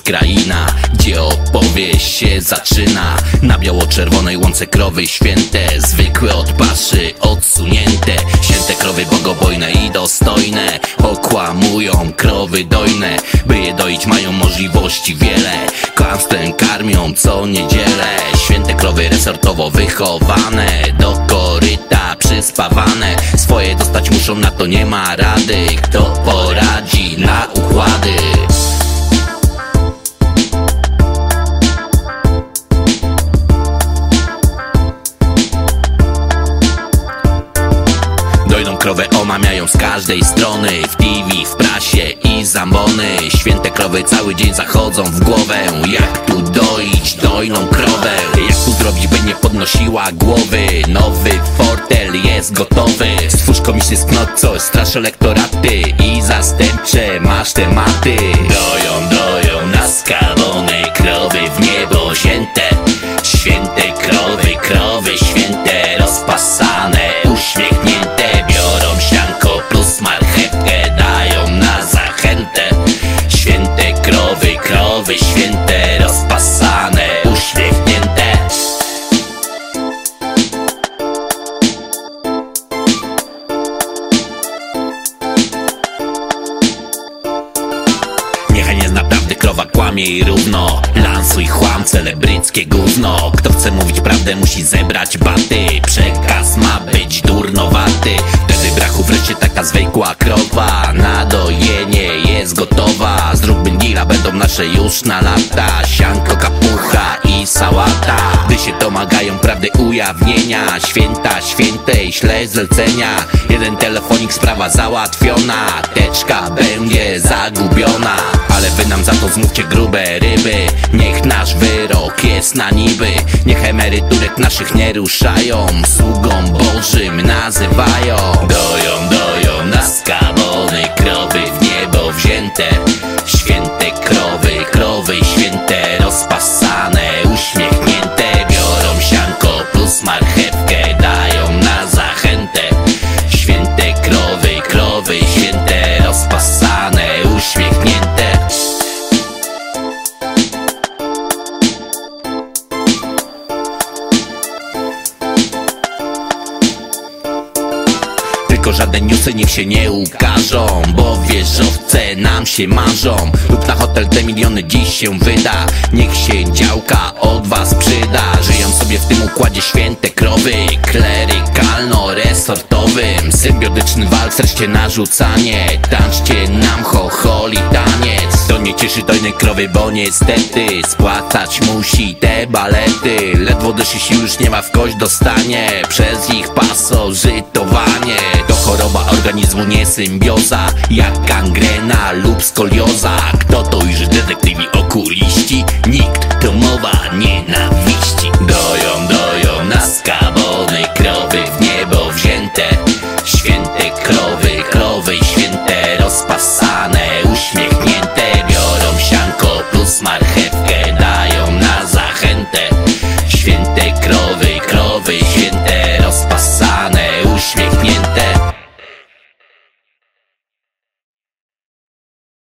kraina Gdzie opowieść się zaczyna. Na biało-czerwonej łące krowy święte Zwykłe od paszy, odsunięte. Święte krowy bogobojne i dostojne Okłamują krowy dojne. By je doić mają możliwości wiele. Kłamstwem karmią co niedzielę. Święte krowy resortowo wychowane Do koryta przyspawane. Swoje dostać muszą, na to nie ma rady. Kto poradzi krowę omamiają z każdej strony. W TV, w prasie i zambony. Święte krowy cały dzień zachodzą w głowę. Jak tu doić dojną krowę? Jak tu zrobić, by nie podnosiła głowy? Nowy fortel jest gotowy. Stwórz komisję sknot coś, strasz elektoraty I zastępcze masz tematy. Doją, doją na skawone krowy w niebo wzięte Święte krowy, krowy święte rozpasane. Uśmiechnięte krowa kłamie i równo. Lansuj chłam, celebryckie gówno. Kto chce mówić prawdę musi zebrać baty. Przekaz ma być durnowaty. Wtedy brachu wreszcie taka zwykła krowa. Na dojenie jest gotowa nasze już na lata. Sianko, kapucha i sałata. Gdy się domagają prawdy ujawnienia Święta, świętej, śle zlecenia. Jeden telefonik, sprawa załatwiona. Teczka będzie zagubiona. Ale wy nam za to zmówcie grube ryby. Niech nasz wyrok jest na niby. Niech emeryturek naszych nie ruszają. Sługą Bożym nazywają Tylko żadne newsy niech się nie ukażą Bo wieżowce nam się marzą. Lub na hotel te miliony dziś się wyda. Niech się działka od was przyda. Żyją sobie w tym układzie święte krowy. Klerykalno-resortowym Symbiotyczny walc, wreszcie narzucanie. Tańczcie nam chocholi taniec. To nie cieszy dojnej krowy, bo niestety Spłacać musi te balety. Ledwo dyszy sił już nie ma w kość dostanie Przez ich pasożytowanie. To choroba organizmu, nie symbioza Jak gangrena lub skolioza